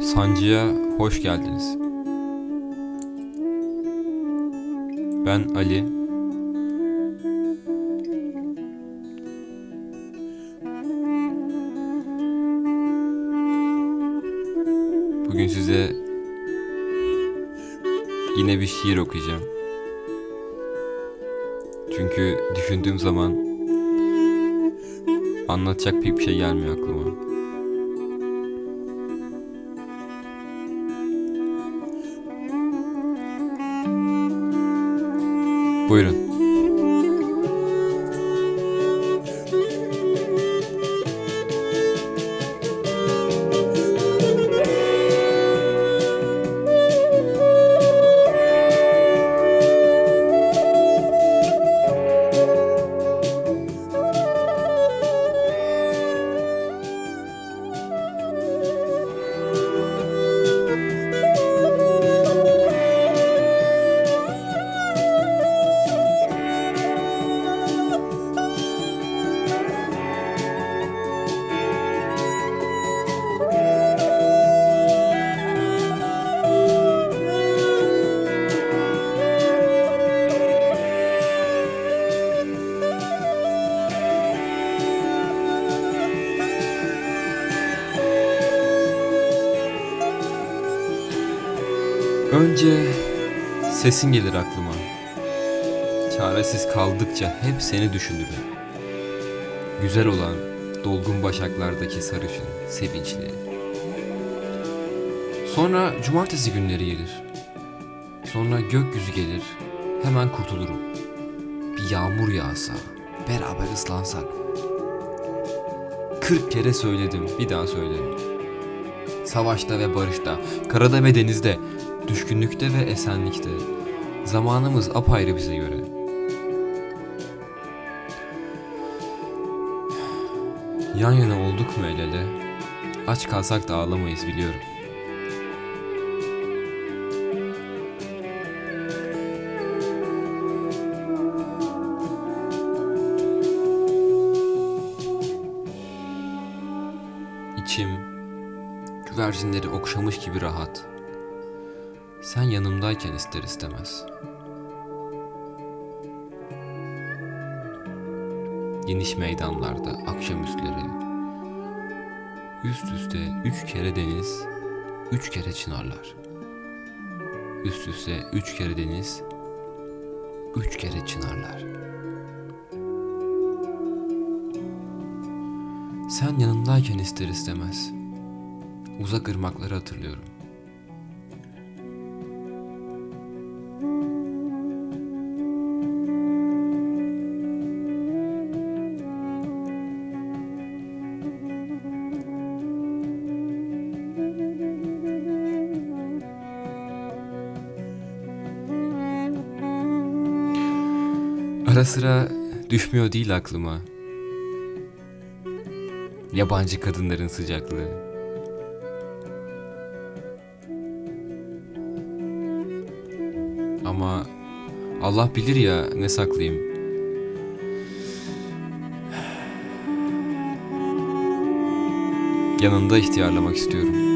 Sancı'ya hoş geldiniz. Ben Ali. Bugün size yine bir şiir okuyacağım. Çünkü düşündüğüm zaman anlatacak pek bir şey gelmiyor aklıma. Buyurun. Önce sesin gelir aklıma. Çaresiz kaldıkça hep seni düşünürüm. Güzel olan dolgun başaklardaki sarışın, sevinçli. Sonra cumartesi günleri gelir. Sonra gökyüzü gelir, hemen kurtulurum. Bir yağmur yağsa, beraber ıslansak. Kırk kere söyledim, bir daha söylerim. Savaşta ve barışta, karada ve denizde, düşkünlükte ve esenlikte. Zamanımız apayrı bize göre. Yan yana olduk mu el ele? Aç kalsak da ağlamayız biliyorum. İçim güvercinleri okşamış gibi rahat. Sen yanımdayken ister istemez. Geniş meydanlarda akşamüstleri Üst üste üç kere deniz, üç kere çınarlar. Üst üste üç kere deniz, üç kere çınarlar. Sen yanındayken ister istemez. Uzak ırmakları hatırlıyorum. Ara sıra düşmüyor değil aklıma. Yabancı kadınların sıcaklığı. Ama Allah bilir ya ne saklayayım. Yanında ihtiyarlamak istiyorum.